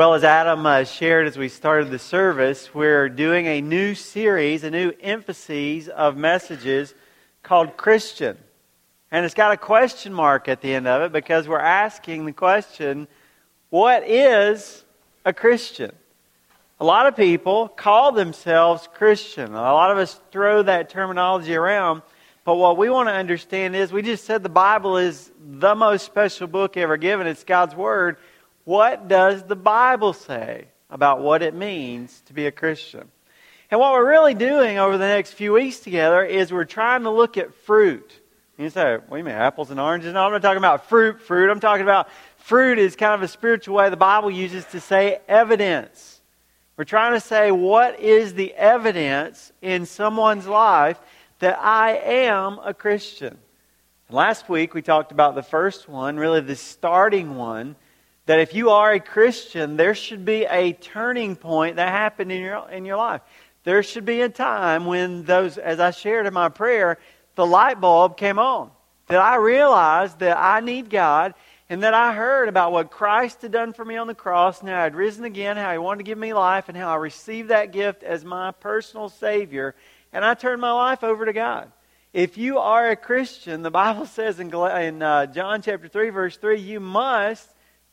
Well, as Adam uh, shared as we started the service, we're doing a new series, a new emphasis of messages called Christian. And it's got a question mark at the end of it because we're asking the question what is a Christian? A lot of people call themselves Christian. A lot of us throw that terminology around. But what we want to understand is we just said the Bible is the most special book ever given. It's God's Word. What does the Bible say about what it means to be a Christian? And what we're really doing over the next few weeks together is we're trying to look at fruit. You say, do you mean, apples and oranges? No, I'm not talking about fruit, fruit. I'm talking about fruit is kind of a spiritual way the Bible uses to say evidence. We're trying to say what is the evidence in someone's life that I am a Christian. last week we talked about the first one, really the starting one, that if you are a Christian, there should be a turning point that happened in your, in your life. There should be a time when those, as I shared in my prayer, the light bulb came on. That I realized that I need God and that I heard about what Christ had done for me on the cross and how I'd risen again, how He wanted to give me life, and how I received that gift as my personal Savior. And I turned my life over to God. If you are a Christian, the Bible says in, in uh, John chapter 3, verse 3, you must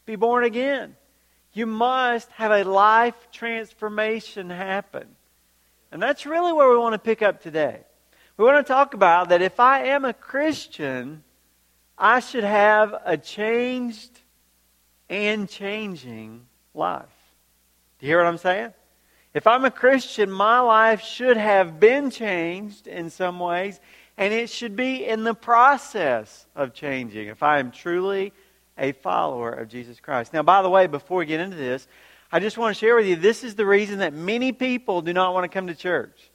be born again. You must have a life transformation happen. And that's really where we want to pick up today. We want to talk about that if I am a Christian, I should have a changed and changing life. Do you hear what I'm saying? If I'm a Christian, my life should have been changed in some ways, and it should be in the process of changing if I am truly a follower of Jesus Christ. Now, by the way, before we get into this, I just want to share with you this is the reason that many people do not want to come to church.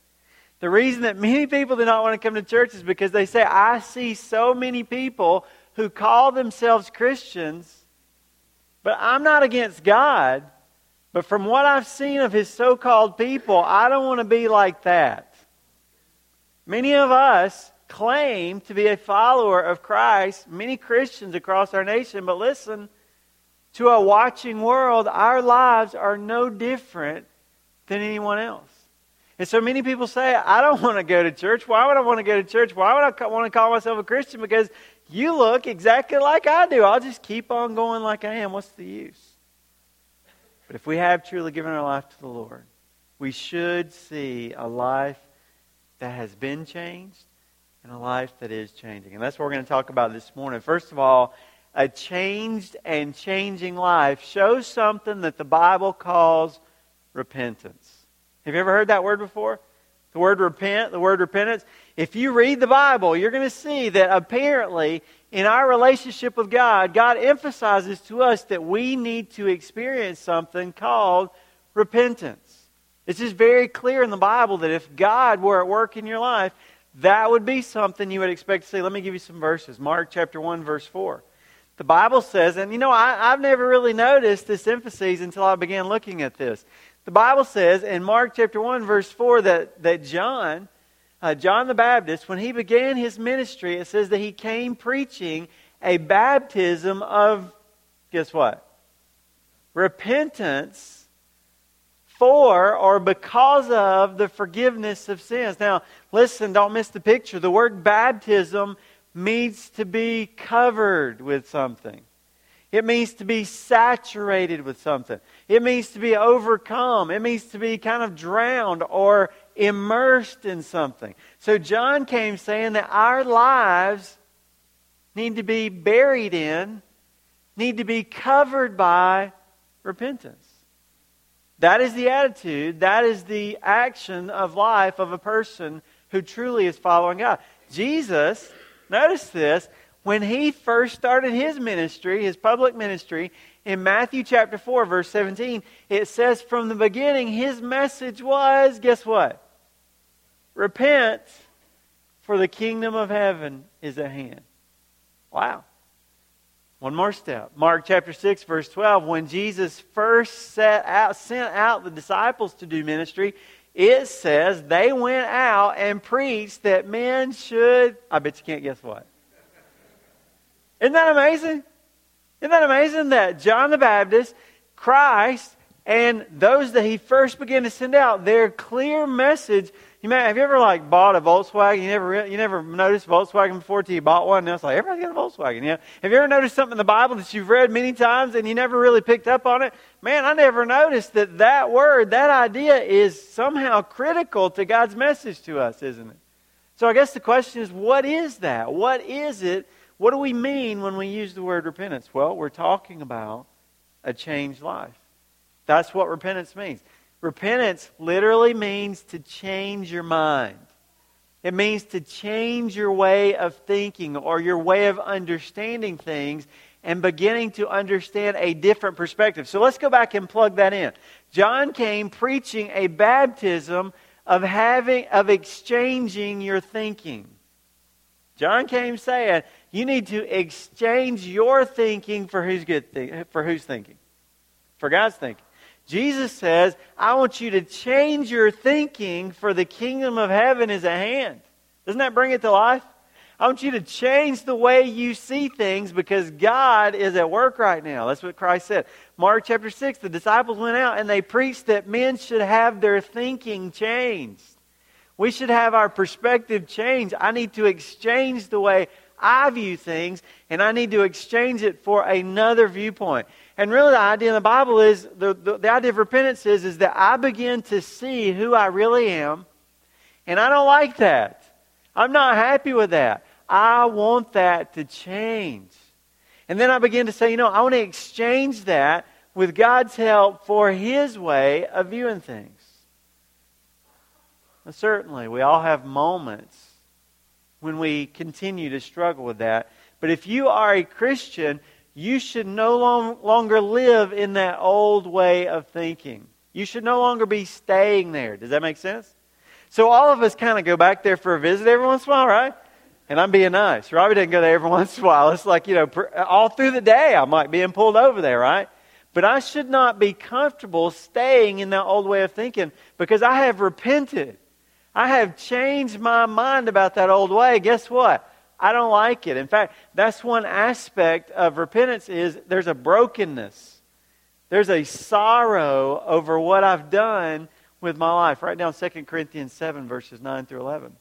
The reason that many people do not want to come to church is because they say, I see so many people who call themselves Christians, but I'm not against God. But from what I've seen of his so called people, I don't want to be like that. Many of us claim to be a follower of Christ, many Christians across our nation, but listen, to a watching world, our lives are no different than anyone else. And so many people say, I don't want to go to church. Why would I want to go to church? Why would I want to call myself a Christian? Because you look exactly like I do. I'll just keep on going like I am. What's the use? But if we have truly given our life to the Lord, we should see a life that has been changed and a life that is changing. And that's what we're going to talk about this morning. First of all, a changed and changing life shows something that the Bible calls repentance. Have you ever heard that word before? The word repent, the word repentance. If you read the Bible, you're going to see that apparently in our relationship with God, God emphasizes to us that we need to experience something called repentance. It's just very clear in the Bible that if God were at work in your life, that would be something you would expect to see. Let me give you some verses. Mark chapter 1, verse 4. The Bible says, and you know, I, have never really noticed this emphasis until I began looking at this. The Bible says in Mark chapter 1, verse 4, that, that John, uh, John the Baptist, when he began his ministry, it says that he came preaching a baptism of, guess what? Repentance for or because of the forgiveness of sins. Now, listen, don't miss the picture. The word baptism means to be covered with something. It means to be saturated with something. It means to be overcome. It means to be kind of drowned or immersed in something. So John came saying that our lives need to be buried in, need to be covered by repentance. That is the attitude, that is the action of life of a person who truly is following God. Jesus, notice this, when he first started his ministry, his public ministry, in Matthew chapter 4, verse 17, it says from the beginning his message was guess what? Repent, for the kingdom of heaven is at hand. Wow. One more step. Mark chapter 6, verse 12. When Jesus first set out, sent out the disciples to do ministry, it says they went out and preached that men should. I bet you can't guess what. Isn't that amazing? Isn't that amazing that John the Baptist, Christ, And those that he first began to send out, their clear message. You may, have you ever like bought a Volkswagen? You never you never noticed Volkswagen before until you bought one. Now it's like everybody's got a Volkswagen. Yeah. Have you ever noticed something in the Bible that you've read many times and you never really picked up on it? Man, I never noticed that that word, that idea, is somehow critical to God's message to us, isn't it? So I guess the question is, what is that? What is it? What do we mean when we use the word repentance? Well, we're talking about a changed life. That's what repentance means. Repentance literally means to change your mind. It means to change your way of thinking or your way of understanding things and beginning to understand a different perspective. So let's go back and plug that in. John came preaching a baptism of having of exchanging your thinking. John came saying, you need to exchange your thinking for who's good th- for who's thinking. For God's thinking. Jesus says, I want you to change your thinking for the kingdom of heaven is at hand. Doesn't that bring it to life? I want you to change the way you see things because God is at work right now. That's what Christ said. Mark chapter 6, the disciples went out and they preached that men should have their thinking changed. We should have our perspective changed. I need to exchange the way I view things and I need to exchange it for another viewpoint. And really, the idea in the Bible is the, the, the, idea of repentance is, is that I begin to see who I really am, and I don't like that. I'm not happy with that. I want that to change. And then I begin to say, you know, I want to exchange that with God's help for His way of viewing things. Well, certainly, we all have moments when we continue to struggle with that. But if you are a Christian, you should no long, longer live in that old way of thinking. You should no longer be staying there. Does that make sense? So all of us kind of go back there for a visit every once in a while, right? And I'm being nice. Robbie doesn't go there every once in a while. It's like, you know, all through the day I might be pulled over there, right? But I should not be comfortable staying in that old way of thinking because I have repented. I have changed my mind about that old way. Guess what? I don't like it. In fact, that's one aspect of repentance is there's a brokenness. There's a sorrow over what I've done with my life. Write down 2 Corinthians 7, verses 9 through 11.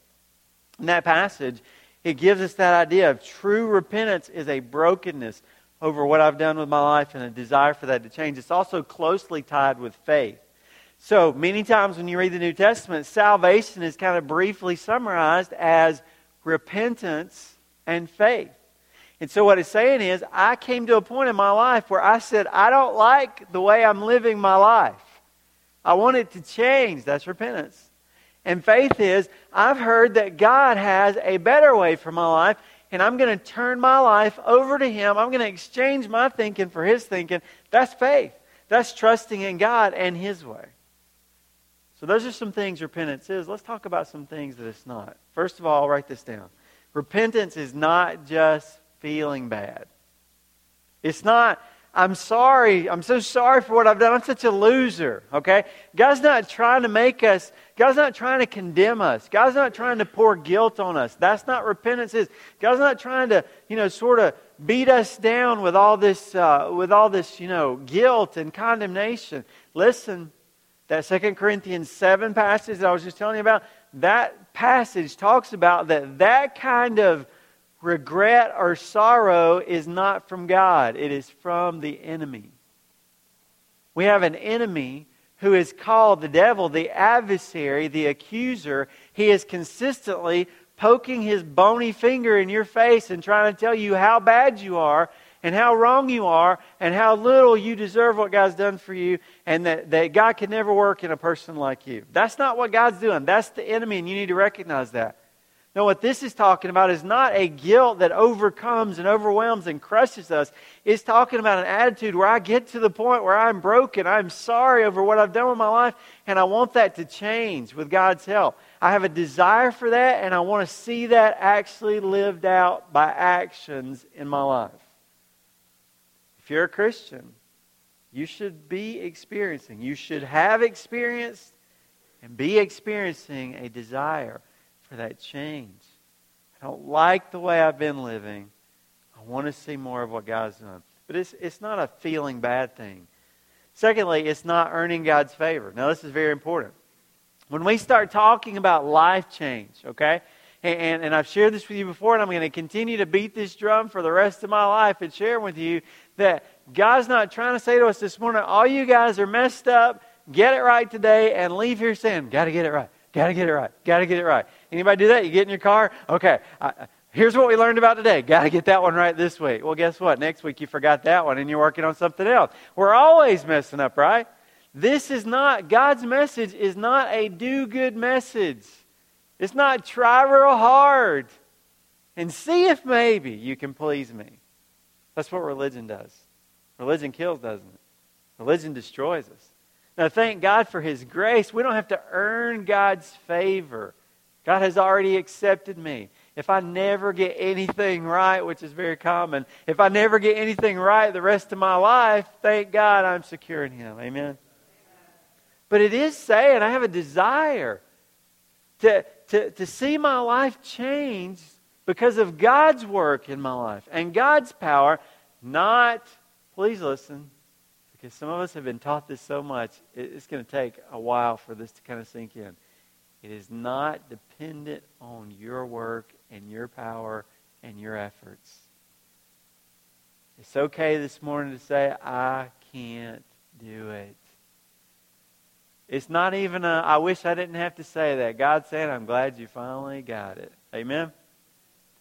In that passage, it gives us that idea of true repentance is a brokenness over what I've done with my life and a desire for that to change. It's also closely tied with faith. So, many times when you read the New Testament, salvation is kind of briefly summarized as repentance, and faith. And so, what it's saying is, I came to a point in my life where I said, I don't like the way I'm living my life. I want it to change. That's repentance. And faith is, I've heard that God has a better way for my life, and I'm going to turn my life over to Him. I'm going to exchange my thinking for His thinking. That's faith. That's trusting in God and His way. So those are some things repentance is. Let's talk about some things that it's not. First of all, I'll write this down. Repentance is not just feeling bad. It's not, I'm sorry, I'm so sorry for what I've done. I'm such a loser, okay? God's not trying to make us, God's not trying to condemn us. God's not trying to pour guilt on us. That's not repentance is. God's not trying to, you know, sort of beat us down with all this, uh, with all this, you know, guilt and condemnation. Listen, that Second Corinthians 7 passage that I was just telling you about, that passage talks about that that kind of regret or sorrow is not from God, it is from the enemy. We have an enemy who is called the devil, the adversary, the accuser. He is consistently poking his bony finger in your face and trying to tell you how bad you are and how wrong you are and how little you deserve what God's done for you and that, that God can never work in a person like you. That's not what God's doing. That's the enemy, and you need to recognize that. No, what this is talking about is not a guilt that overcomes and overwhelms and crushes us. It's talking about an attitude where I get to the point where I'm broken. I'm sorry over what I've done with my life, and I want that to change with God's help. I have a desire for that, and I want to see that actually lived out by actions in my life you're a Christian, you should be experiencing, you should have experienced and be experiencing a desire for that change. I don't like the way I've been living. I want to see more of what God's done. But it's, it's not a feeling bad thing. Secondly, it's not earning God's favor. Now, this is very important. When we start talking about life change, okay, and, and, and I've shared this with you before, and I'm going to continue to beat this drum for the rest of my life and share with you that God's not trying to say to us this morning, all you guys are messed up, get it right today, and leave here sin. got to get it right, got to get it right, got to get it right. Anybody do that? You get in your car? Okay, I, here's what we learned about today. Got to get that one right this week. Well, guess what? Next week you forgot that one and you're working on something else. We're always messing up, right? This is not, God's message is not a do good message. It's not try real hard and see if maybe you can please me. That's what religion does. Religion kills, doesn't it? Religion destroys us. Now, thank God for His grace. We don't have to earn God's favor. God has already accepted me. If I never get anything right, which is very common, if I never get anything right the rest of my life, thank God I'm secure in Him. Amen? But it is saying I have a desire to, to, to see my life change because of God's work in my life and God's power, not, please listen, because some of us have been taught this so much, it's going to take a while for this to kind of sink in. It is not dependent on your work and your power and your efforts. It's okay this morning to say, I can't do it. It's not even a, I wish I didn't have to say that. God said, I'm glad you finally got it. Amen?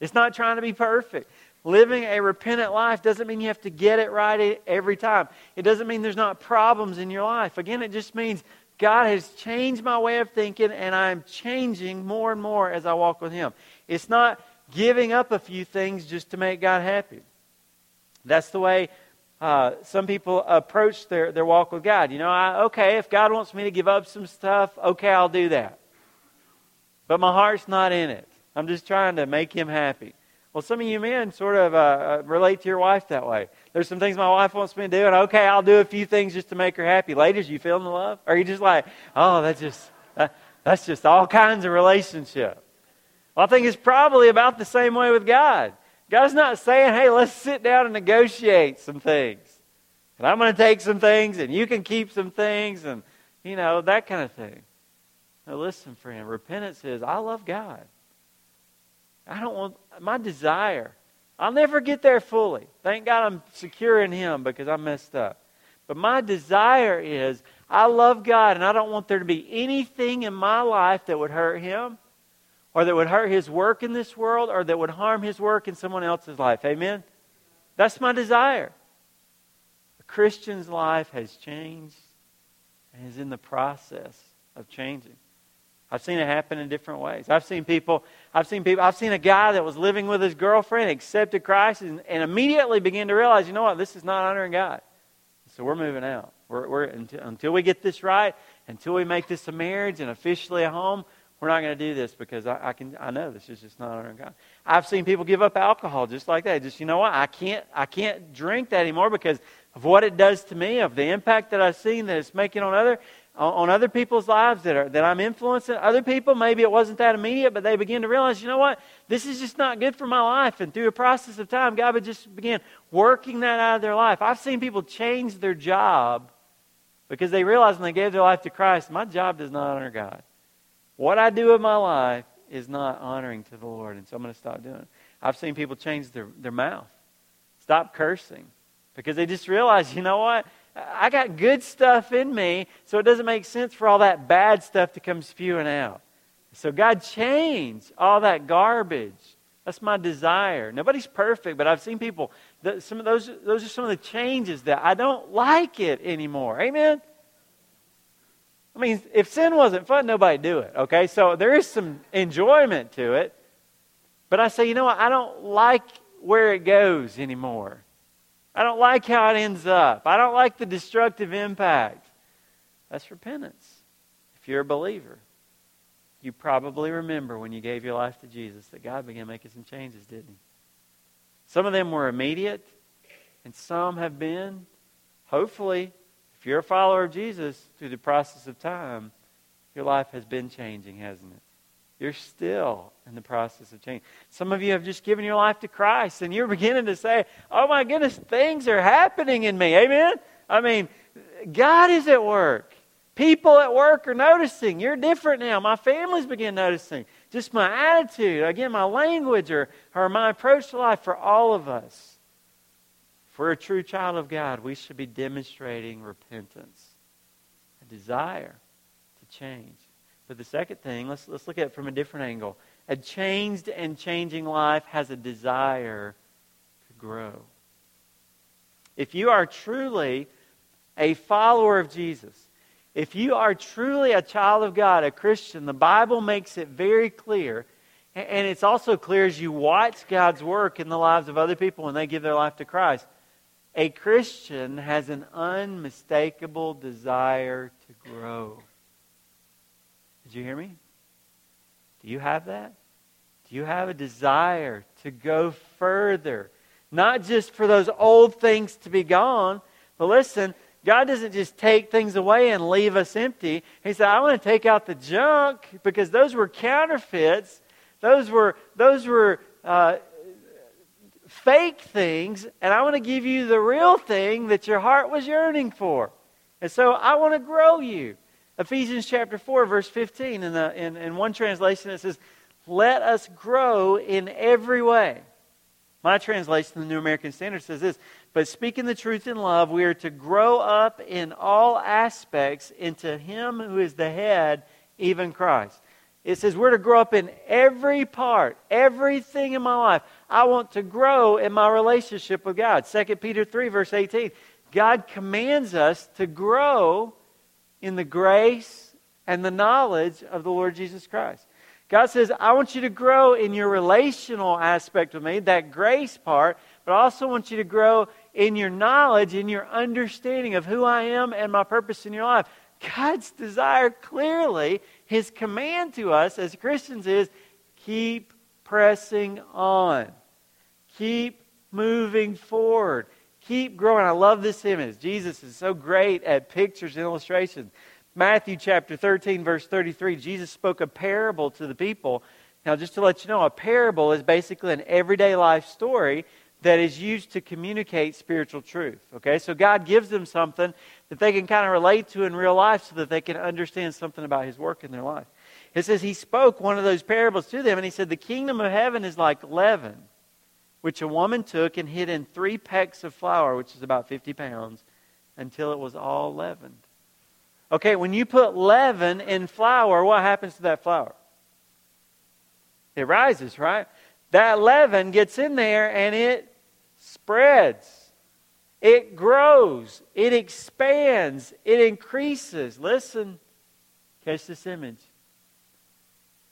It's not trying to be perfect. Living a repentant life doesn't mean you have to get it right every time. It doesn't mean there's not problems in your life. Again, it just means God has changed my way of thinking, and I'm changing more and more as I walk with Him. It's not giving up a few things just to make God happy. That's the way uh, some people approach their, their walk with God. You know, I, okay, if God wants me to give up some stuff, okay, I'll do that. But my heart's not in it. I'm just trying to make Him happy. Well, some of you men sort of uh, uh, relate to your wife that way. There's some things my wife wants me to do, and okay, I'll do a few things just to make her happy. Ladies, you feeling the love? Or are you just like, oh, that's just that, that's just all kinds of relationship? Well, I think it's probably about the same way with God. God's not saying, hey, let's sit down and negotiate some things. And I'm going to take some things, and you can keep some things, and, you know, that kind of thing. Now, listen, friend, repentance is, I love God. I don't want, my desire I'll never get there fully. Thank God I'm secure in Him because I messed up. But my desire is I love God and I don't want there to be anything in my life that would hurt Him or that would hurt His work in this world or that would harm His work in someone else's life. Amen? That's my desire. A Christian's life has changed and is in the process of changing. I've seen it happen in different ways. I've seen people, I've seen people, I've seen a guy that was living with his girlfriend, accepted Christ, and, and immediately began to realize, you know what, this is not honoring God. So we're moving out. We're, we're until, until we get this right, until we make this a marriage and officially a home, we're not going to do this because I, I, can I know this is just not honoring God. I've seen people give up alcohol just like that. Just you know what? I can't I can't drink that anymore because of what it does to me, of the impact that I've seen that it's making on other on other people's lives that, are, that I'm influencing. Other people, maybe it wasn't that immediate, but they begin to realize, you know what? This is just not good for my life. And through a process of time, God would just begin working that out of their life. I've seen people change their job because they realized when they gave their life to Christ, my job does not honor God. What I do with my life is not honoring to the Lord, and so I'm going to stop doing it. I've seen people change their, their mouth, stop cursing, because they just realize, you know what? I got good stuff in me, so it doesn't make sense for all that bad stuff to come spewing out. So God changed all that garbage. That's my desire. Nobody's perfect, but I've seen people. That some of those, those are some of the changes that I don't like it anymore. Amen. I mean, if sin wasn't fun, nobody'd do it. Okay, so there is some enjoyment to it, but I say, you know what? I don't like where it goes anymore. I don't like how it ends up. I don't like the destructive impact. That's repentance. If you're a believer, you probably remember when you gave your life to Jesus that God began making some changes, didn't He? Some of them were immediate, and some have been, hopefully, if you're a follower of Jesus, through the process of time, your life has been changing, hasn't it? You're still in the process of change. Some of you have just given your life to Christ and you're beginning to say, oh my goodness, things are happening in me. Amen? I mean, God is at work. People at work are noticing. You're different now. My family's begin noticing. Just my attitude, again, my language or, or my approach to life for all of us. If we're a true child of God, we should be demonstrating repentance, a desire to change. But the second thing, let's, let's look at it from a different angle. A changed and changing life has a desire to grow. If you are truly a follower of Jesus, if you are truly a child of God, a Christian, the Bible makes it very clear. And it's also clear as you watch God's work in the lives of other people when they give their life to Christ. A Christian has an unmistakable desire to grow. Did you hear me? Do you have that? Do you have a desire to go further? Not just for those old things to be gone, but listen, God doesn't just take things away and leave us empty. He said, I want to take out the junk because those were counterfeits. Those were, those were uh, fake things, and I want to give you the real thing that your heart was yearning for. And so I want to grow you. Ephesians chapter 4, verse 15, in, the, in, in one translation it says, Let us grow in every way. My translation, the New American Standard, says this But speaking the truth in love, we are to grow up in all aspects into Him who is the head, even Christ. It says we're to grow up in every part, everything in my life. I want to grow in my relationship with God. 2 Peter 3, verse 18. God commands us to grow in the grace and the knowledge of the Lord Jesus Christ. God says, I want you to grow in your relational aspect with me, that grace part, but I also want you to grow in your knowledge, in your understanding of who I am and my purpose in your life. God's desire clearly, His command to us as Christians is keep pressing on, keep moving forward, keep growing. I love this image. Jesus is so great at pictures and illustrations. Matthew chapter 13, verse 33, Jesus spoke a parable to the people. Now, just to let you know, a parable is basically an everyday life story that is used to communicate spiritual truth. Okay? So God gives them something that they can kind of relate to in real life so that they can understand something about His work in their life. It says He spoke one of those parables to them, and He said, The kingdom of heaven is like leaven, which a woman took and hid in three pecks of flour, which is about 50 pounds, until it was all leavened. Okay, when you put leaven in flour, what happens to that flour? It rises, right? That leaven gets in there and it spreads. It grows. It expands. It increases. Listen, catch this image.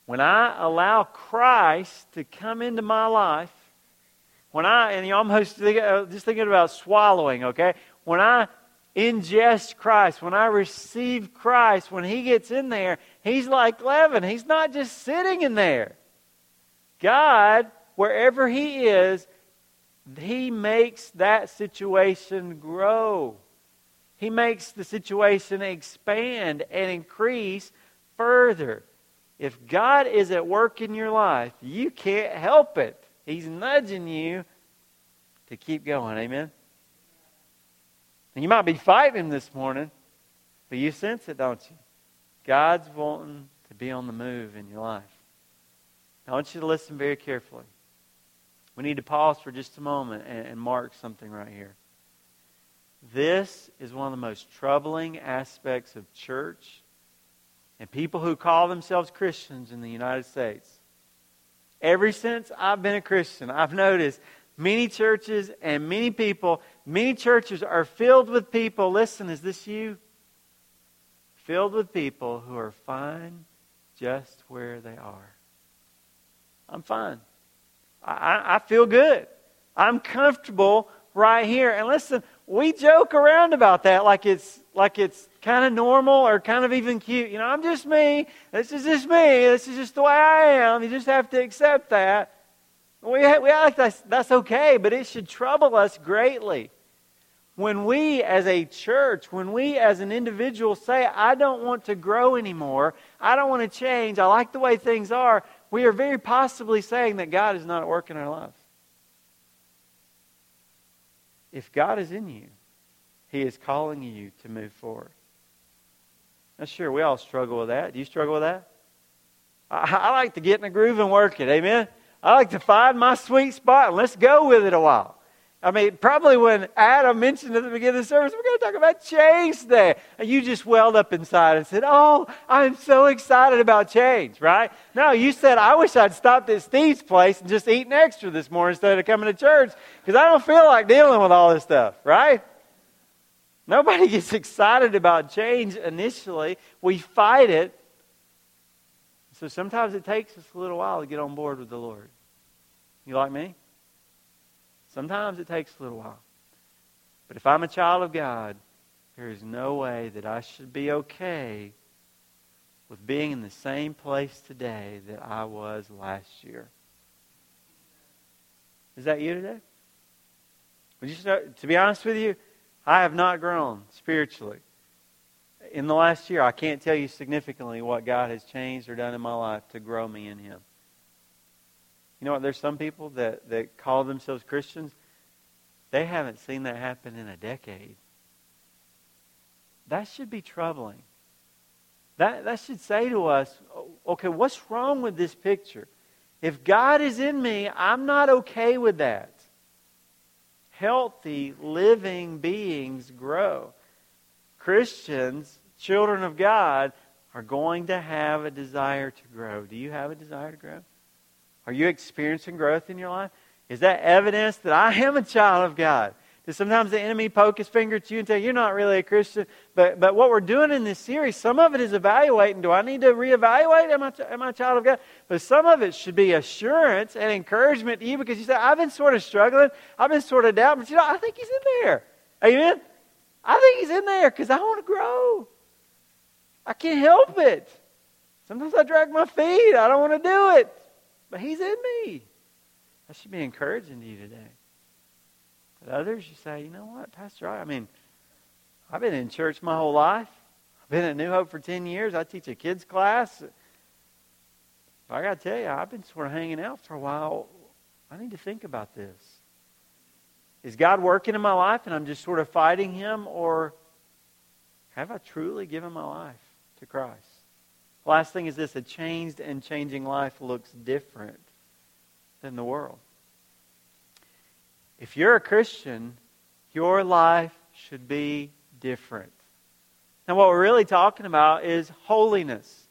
When I allow Christ to come into my life, when I, and you almost uh, just thinking about swallowing, okay? When I ingest Christ, when I receive Christ, when He gets in there, He's like leaven. He's not just sitting in there. God, wherever He is, He makes that situation grow. He makes the situation expand and increase further. If God is at work in your life, you can't help it. He's nudging you to keep going. Amen? And you might be fighting him this morning, but you sense it, don't you? God's wanting to be on the move in your life. I want you to listen very carefully. We need to pause for just a moment and, and mark something right here. This is one of the most troubling aspects of church and people who call themselves Christians in the United States. Ever since I've been a Christian, I've noticed many churches and many people, many churches are filled with people. Listen, is this you? Filled with people who are fine just where they are. I'm fine. I, I feel good. I'm comfortable right here. And listen, we joke around about that like it's like it's kind of normal or kind of even cute. You know, I'm just me. This is just me. This is just the way I am. You just have to accept that. We, we act that's, that's okay, but it should trouble us greatly. When we as a church, when we as an individual say, I don't want to grow anymore, I don't want to change, I like the way things are, we are very possibly saying that God is not at work in our lives. If God is in you, He is calling you to move forward. Now, sure, we all struggle with that. Do you struggle with that? I, I like to get in a groove and work it. Amen? I like to find my sweet spot and let's go with it a while. I mean, probably when Adam mentioned at the beginning of the service, we're going to talk about change today. And you just welled up inside and said, Oh, I'm so excited about change, right? No, you said, I wish I'd stopped at Steve's place and just eaten extra this morning instead of coming to church because I don't feel like dealing with all this stuff, right? Nobody gets excited about change initially. We fight it. So sometimes it takes us a little while to get on board with the Lord. You like me? Sometimes it takes a little while. But if I'm a child of God, there is no way that I should be okay with being in the same place today that I was last year. Is that you today? Would you start, to be honest with you, I have not grown spiritually. In the last year, I can't tell you significantly what God has changed or done in my life to grow me in Him. You know what? There's some people that, that call themselves Christians. They haven't seen that happen in a decade. That should be troubling. That, that should say to us, okay, what's wrong with this picture? If God is in me, I'm not okay with that. Healthy, living beings grow. Christians, children of God, are going to have a desire to grow. Do you have a desire to grow? Are you experiencing growth in your life? Is that evidence that I am a child of God? Does sometimes the enemy poke his finger at you and tell you you're not really a Christian? But, but what we're doing in this series, some of it is evaluating. Do I need to reevaluate? Am I, am I a child of God? But some of it should be assurance and encouragement to you because you say, I've been sort of struggling. I've been sort of down. But you know, I think he's in there. Amen? I think he's in there because I want to grow. I can't help it. Sometimes I drag my feet. I don't want to do it. But He's in me. That should be encouraging to you today. But others, you say, you know what, Pastor, I, I mean, I've been in church my whole life. I've been at New Hope for 10 years. I teach a kids class. But I got to tell you, I've been sort of hanging out for a while. I need to think about this. Is God working in my life and I'm just sort of fighting Him, or have I truly given my life to Christ? Last thing is this a changed and changing life looks different than the world. If you're a Christian, your life should be different. Now, what we're really talking about is holiness.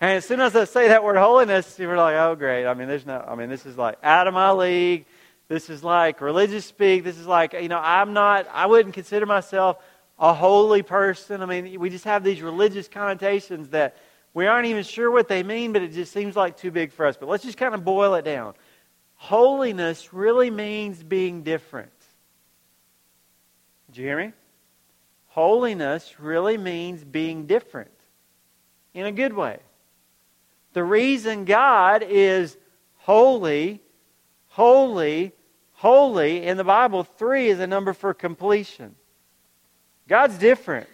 And as soon as I say that word holiness, you're like, oh, great. I mean, there's no, I mean, this is like out of my league. This is like religious speak. This is like, you know, I'm not, I wouldn't consider myself a holy person. I mean, we just have these religious connotations that we aren't even sure what they mean, but it just seems like too big for us. But let's just kind of boil it down. Holiness really means being different. Did you hear me? Holiness really means being different in a good way. The reason God is holy, holy, holy in the Bible, three is a number for completion. God's different.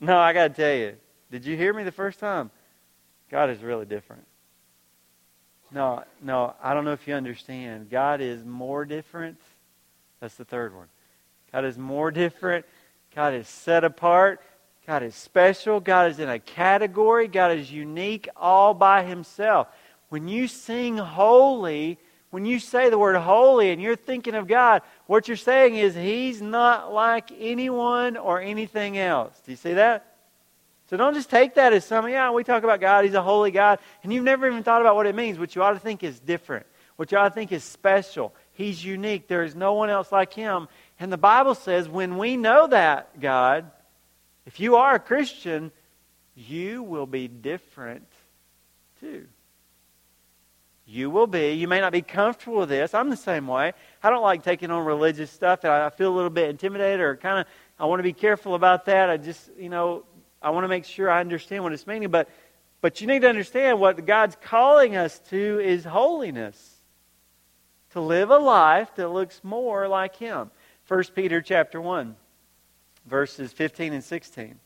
No, I got to tell you, did you hear me the first time? God is really different. No, no, I don't know if you understand. God is more different. That's the third one. God is more different. God is set apart. God is special. God is in a category. God is unique all by himself. When you sing holy, when you say the word holy and you're thinking of God, what you're saying is He's not like anyone or anything else. Do you see that? So don't just take that as something, yeah, we talk about God, He's a holy God, and you've never even thought about what it means. What you ought to think is different. What you ought to think is special. He's unique. There is no one else like Him. And the Bible says when we know that, God, if you are a Christian, you will be different too. You will be. You may not be comfortable with this. I'm the same way. I don't like taking on religious stuff, and I feel a little bit intimidated or kind of, I want to be careful about that. I just, you know, I want to make sure I understand what it's meaning. But, but you need to understand what God's calling us to is holiness. To live a life that looks more like Him. 1 Peter chapter 1, verses 15 and 16.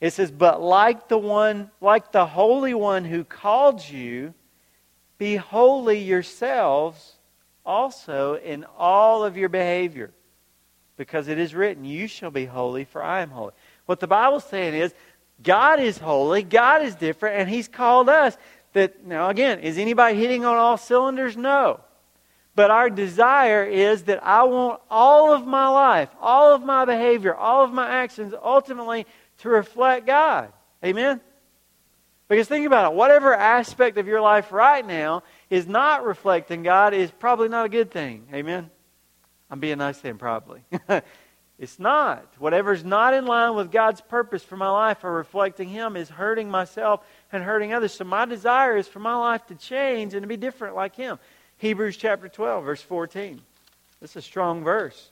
It says, But like the one, like the Holy One who called you, be holy yourselves also in all of your behavior. because it is written, You shall be holy, for I am holy. What the Bible's saying is, God is holy, God is different, and He's called us. That now again, is anybody hitting on all cylinders? No. But our desire is that I want all of my life, all of my behavior, all of my actions ultimately to reflect God. Amen? Because think about it. Whatever aspect of your life right now is not reflecting God is probably not a good thing. Amen? I'm being nice saying probably. it's not. Whatever's not in line with God's purpose for my life or reflecting Him is hurting myself and hurting others. So my desire is for my life to change and to be different like Him. Hebrews chapter 12, verse 14. This is a strong verse.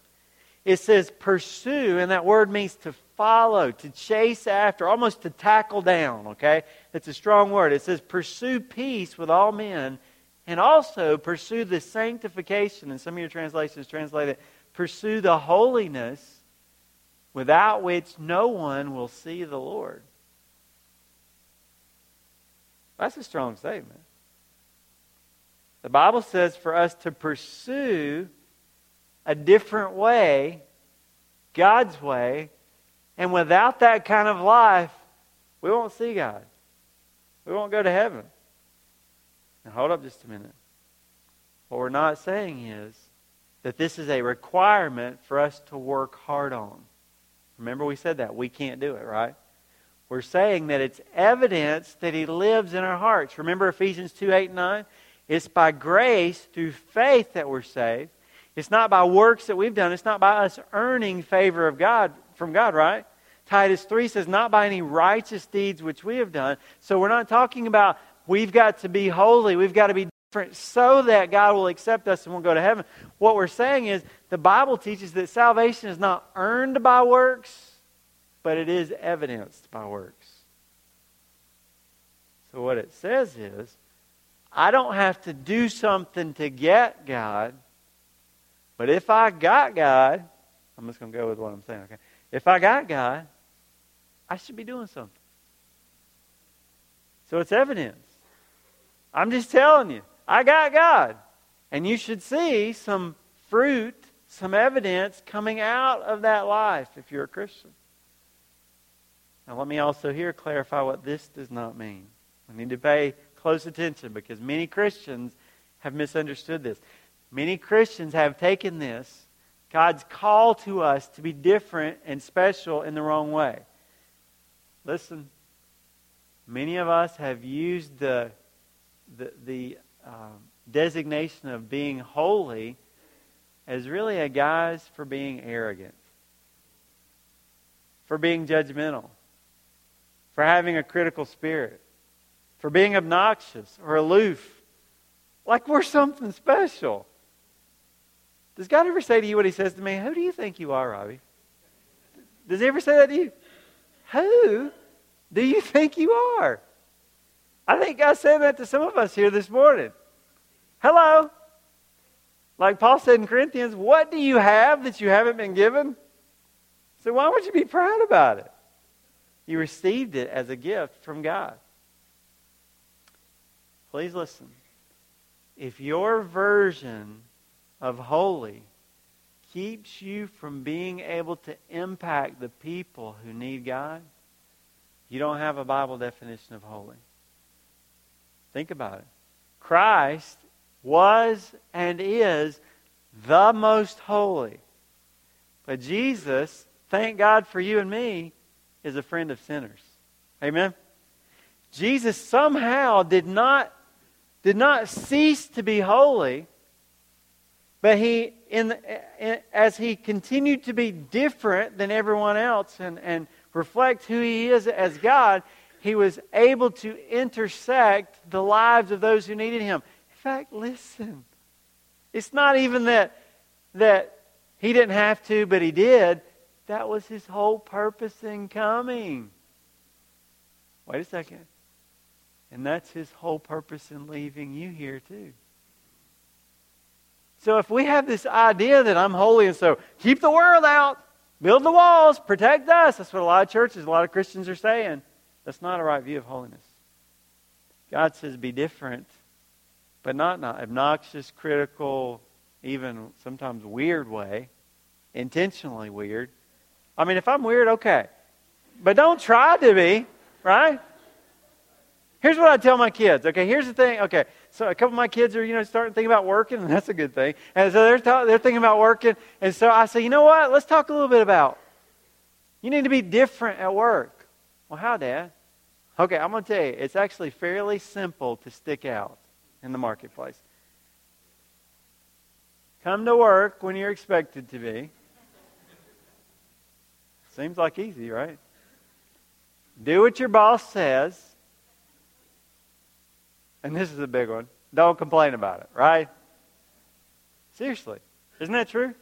It says, pursue, and that word means to follow, to chase after, almost to tackle down, okay? It's a strong word. It says, pursue peace with all men, and also pursue the sanctification, and some of your translations translate it, pursue the holiness without which no one will see the Lord. That's a strong statement. The Bible says for us to pursue a different way, God's way, and without that kind of life, we won't see God. We won't go to heaven. Now, hold up just a minute. What we're not saying is that this is a requirement for us to work hard on. Remember, we said that. We can't do it, right? We're saying that it's evidence that He lives in our hearts. Remember Ephesians 2 8 and 9? It's by grace through faith that we're saved. It's not by works that we've done. It's not by us earning favor of God from God, right? Titus 3 says, not by any righteous deeds which we have done. So we're not talking about we've got to be holy, we've got to be different so that God will accept us and we'll go to heaven. What we're saying is the Bible teaches that salvation is not earned by works, but it is evidenced by works. So what it says is I don't have to do something to get God. But if I got God, I'm just going to go with what I'm saying, okay? If I got God, I should be doing something. So it's evidence. I'm just telling you, I got God. And you should see some fruit, some evidence coming out of that life if you're a Christian. Now, let me also here clarify what this does not mean. We need to pay close attention because many Christians have misunderstood this. Many Christians have taken this, God's call to us to be different and special in the wrong way. Listen, many of us have used the, the, the um, designation of being holy as really a guise for being arrogant, for being judgmental, for having a critical spirit for being obnoxious or aloof. Like we're something special. Does God ever say to you what He says to me? Who do you think you are, Robbie? Does He ever say that to you? Who do you think you are? I think God said that to some of us here this morning. Hello. Like Paul said in Corinthians, what do you have that you haven't been given? So why would you be proud about it? You received it as a gift from God. Please listen. If your version of holy keeps you from being able to impact the people who need God, you don't have a Bible definition of holy. Think about it. Christ was and is the most holy. But Jesus, thank God for you and me, is a friend of sinners. Amen? Jesus somehow did not did not cease to be holy, but he, in, in, as he continued to be different than everyone else and, and reflect who he is as God, he was able to intersect the lives of those who needed him. In fact, listen, it's not even that, that he didn't have to, but he did. That was his whole purpose in coming. Wait a second. And that's his whole purpose in leaving you here, too. So if we have this idea that I'm holy and so keep the world out, build the walls, protect us, that's what a lot of churches, a lot of Christians are saying. That's not a right view of holiness. God says be different, but not, not obnoxious, critical, even sometimes weird way. intentionally weird. I mean, if I'm weird, okay. But don't try to be, right? Here's what I tell my kids. Okay, here's the thing. Okay, so a couple of my kids are, you know, starting to think about working, and that's a good thing. And so they're, they're thinking about working. And so I say, you know what? Let's talk a little bit about you need to be different at work. Well, how, Dad? Okay, I'm going to tell you, it's actually fairly simple to stick out in the marketplace. Come to work when you're expected to be. Seems like easy, right? Do what your boss says. And this is a big one. Don't complain about it, right? Seriously. Isn't that true?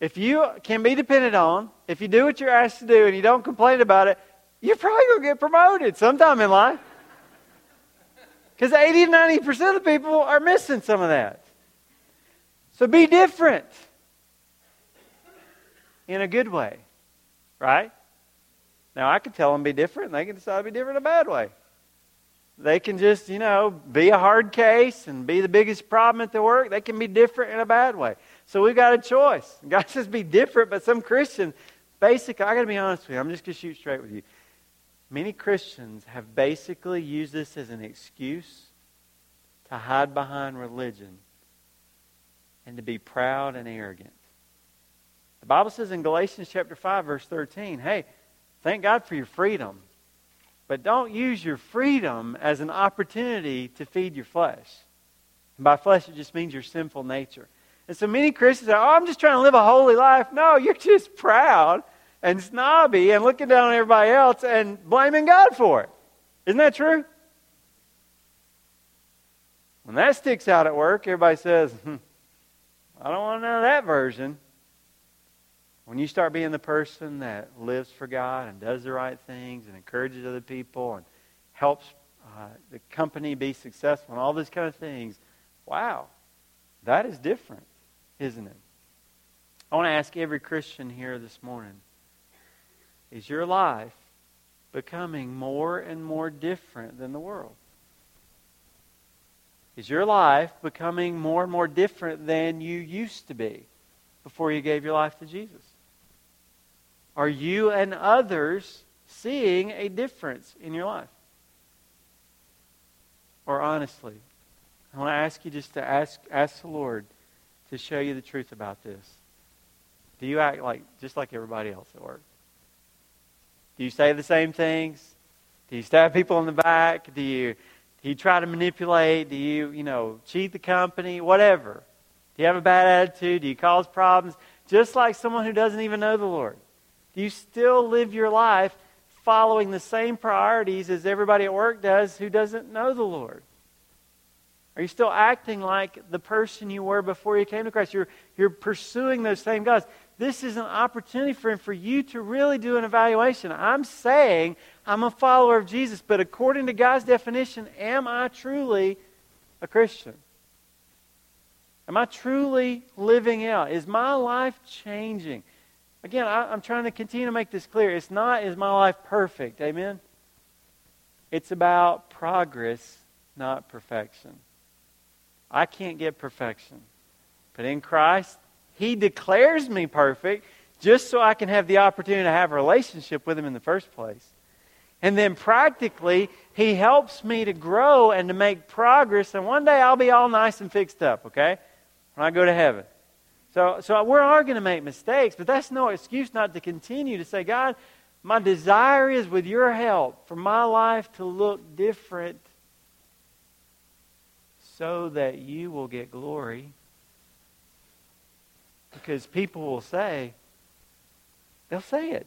If you can be depended on, if you do what you're asked to do and you don't complain about it, you're probably going to get promoted sometime in life. Because 80 to 90% of the people are missing some of that. So be different in a good way, right? Now, I could tell them be different, and they can decide to be different in a bad way. They can just, you know, be a hard case and be the biggest problem at the work. They can be different in a bad way. So we've got a choice. God says be different, but some Christians, basically, I got to be honest with you. I'm just going to shoot straight with you. Many Christians have basically used this as an excuse to hide behind religion and to be proud and arrogant. The Bible says in Galatians chapter 5 verse 13, "Hey, thank God for your freedom, but don't use your freedom as an opportunity to feed your flesh." And by flesh it just means your sinful nature. And so many Christians are, "Oh, I'm just trying to live a holy life." No, you're just proud and snobby and looking down on everybody else and blaming God for it. Isn't that true? When that sticks out at work, everybody says, hmm, I don't want to know that version. When you start being the person that lives for God and does the right things and encourages other people and helps uh, the company be successful and all these kind of things, wow, that is different, isn't it? I want to ask every Christian here this morning is your life becoming more and more different than the world? Is your life becoming more and more different than you used to be before you gave your life to Jesus? Are you and others seeing a difference in your life? Or honestly, I want to ask you just to ask, ask the Lord to show you the truth about this. Do you act like just like everybody else at work? Do you say the same things? Do you stab people in the back? Do you do you try to manipulate? Do you, you know, cheat the company? Whatever. Do you have a bad attitude? Do you cause problems? Just like someone who doesn't even know the Lord. Do you still live your life following the same priorities as everybody at work does who doesn't know the Lord? Are you still acting like the person you were before you came to Christ? You're, you're pursuing those same gods. This is an opportunity for, for you to really do an evaluation. I'm saying I'm a follower of Jesus, but according to God's definition, am I truly a Christian? Am I truly living out? Is my life changing? Again, I, am trying to continue to make this clear. It's not, is my life perfect? Amen? It's about progress, not perfection. I can't get perfection. But in Christ, He declares me perfect just so I can have the opportunity to have a relationship with Him in the first place. And then practically, He helps me to grow and to make progress. And one day I'll be all nice and fixed up, okay? When I go to heaven. So, so we are going to make mistakes, but that's no excuse not to continue to say, God, my desire is with your help for my life to look different so that you will get glory. Because people will say, they'll say it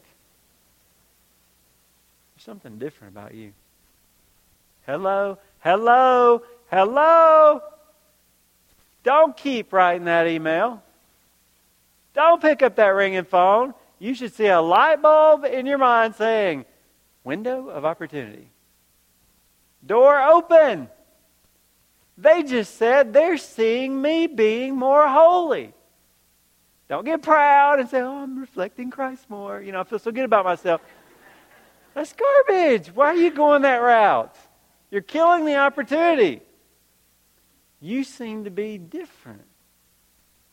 There's something different about you. Hello, hello, hello. Don't keep writing that email. Don't pick up that ringing phone. You should see a light bulb in your mind saying, window of opportunity. Door open. They just said they're seeing me being more holy. Don't get proud and say, oh, I'm reflecting Christ more. You know, I feel so good about myself. That's garbage. Why are you going that route? You're killing the opportunity. You seem to be different.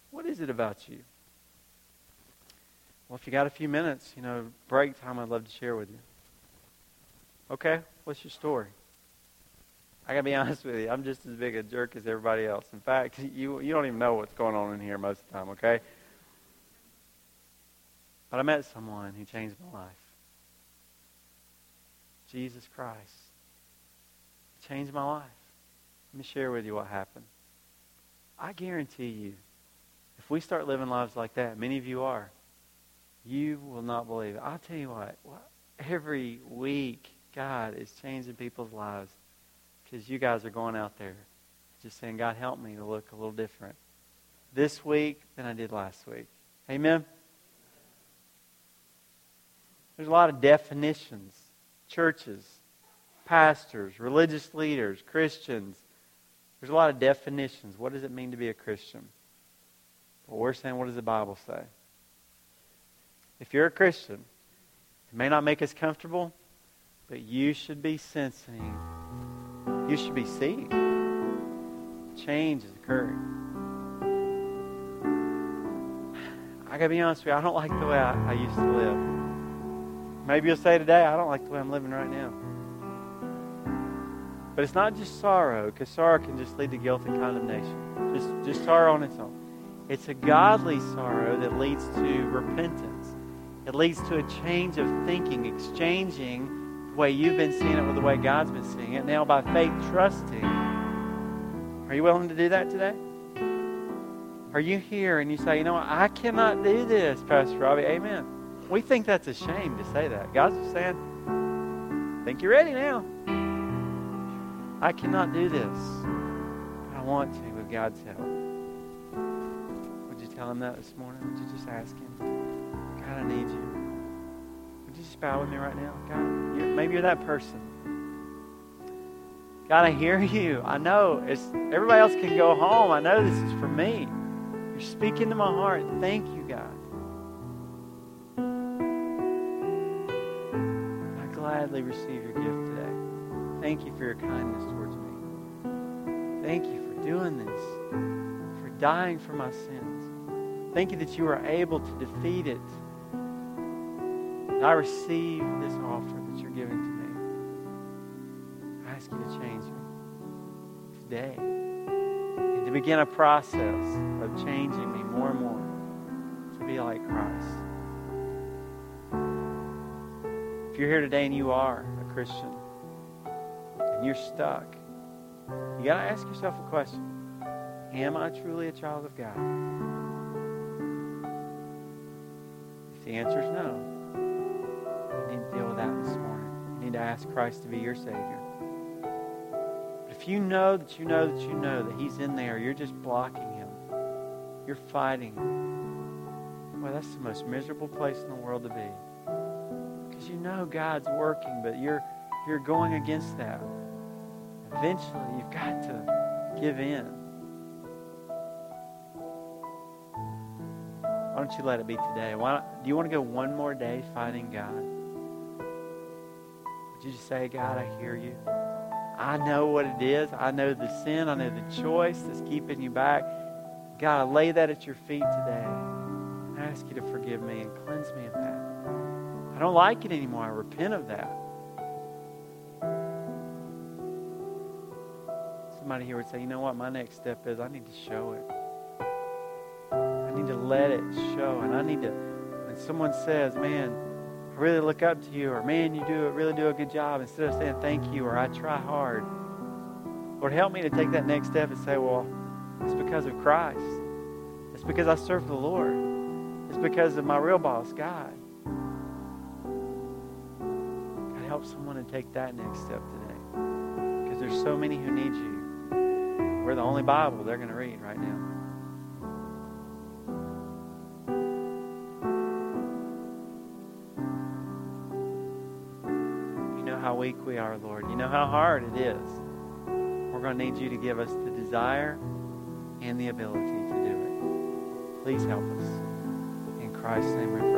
What is it about you? Well, if you got a few minutes, you know, break time, I'd love to share with you. Okay, what's your story? I gotta be honest with you. I'm just as big a jerk as everybody else. In fact, you you don't even know what's going on in here most of the time. Okay. But I met someone who changed my life. Jesus Christ changed my life. Let me share with you what happened. I guarantee you, if we start living lives like that, many of you are, you will not believe it. I'll tell you what, every week, God is changing people's lives because you guys are going out there just saying, God, help me to look a little different this week than I did last week. Amen? There's a lot of definitions. Churches, pastors, religious leaders, Christians. There's a lot of definitions. What does it mean to be a Christian? But we're saying, what does the Bible say? If you're a Christian, it may not make us comfortable, but you should be sensing, you should be seeing. Change is occurring. I gotta be honest with you, I don't like the way I, I used to live. Maybe you'll say today, I don't like the way I'm living right now. But it's not just sorrow, because sorrow can just lead to guilt and condemnation. Just, just sorrow on its own. It's a godly sorrow that leads to repentance. It leads to a change of thinking, exchanging the way you've been seeing it with the way God's been seeing it. Now, by faith, trusting. Are you willing to do that today? Are you here and you say, you know what, I cannot do this, Pastor Robbie? Amen. We think that's a shame to say that. God's just saying, think you're ready now. I cannot do this. I want to with God's help. Would you tell him that this morning? Would you just ask him? God, I need you. Would you just bow with me right now? God, you're, maybe you're that person. God, I hear you. I know it's everybody else can go home. I know this is for me. You're speaking to my heart. Thank you, God. I gladly receive your gift today. Thank you for your kindness towards me. Thank you for doing this, for dying for my sins. Thank you that you are able to defeat it. I receive this offer that you're giving to me. I ask you to change me today and to begin a process of changing me more and more to be like Christ. If you're here today and you are a Christian, and you're stuck, you got to ask yourself a question Am I truly a child of God? If the answer is no, deal with that this morning. You need to ask Christ to be your Savior. But if you know that you know that you know that He's in there, you're just blocking Him, you're fighting. Well, that's the most miserable place in the world to be. Because you know God's working, but you're you're going against that eventually you've got to give in. Why don't you let it be today? Why do you want to go one more day fighting God? You just say, God, I hear you. I know what it is. I know the sin. I know the choice that's keeping you back. God, I lay that at your feet today. I ask you to forgive me and cleanse me of that. I don't like it anymore. I repent of that. somebody here would say, you know what, my next step is I need to show it. I need to let it show. And I need to, when someone says, man, Really look up to you, or man, you do it, really do a good job, instead of saying thank you or I try hard, Lord, help me to take that next step and say, well, it's because of Christ. It's because I serve the Lord. It's because of my real boss, God. God, help someone to take that next step today. Because there's so many who need you. We're the only Bible they're going to read right now. Weak we are, Lord. You know how hard it is. We're going to need you to give us the desire and the ability to do it. Please help us. In Christ's name we pray.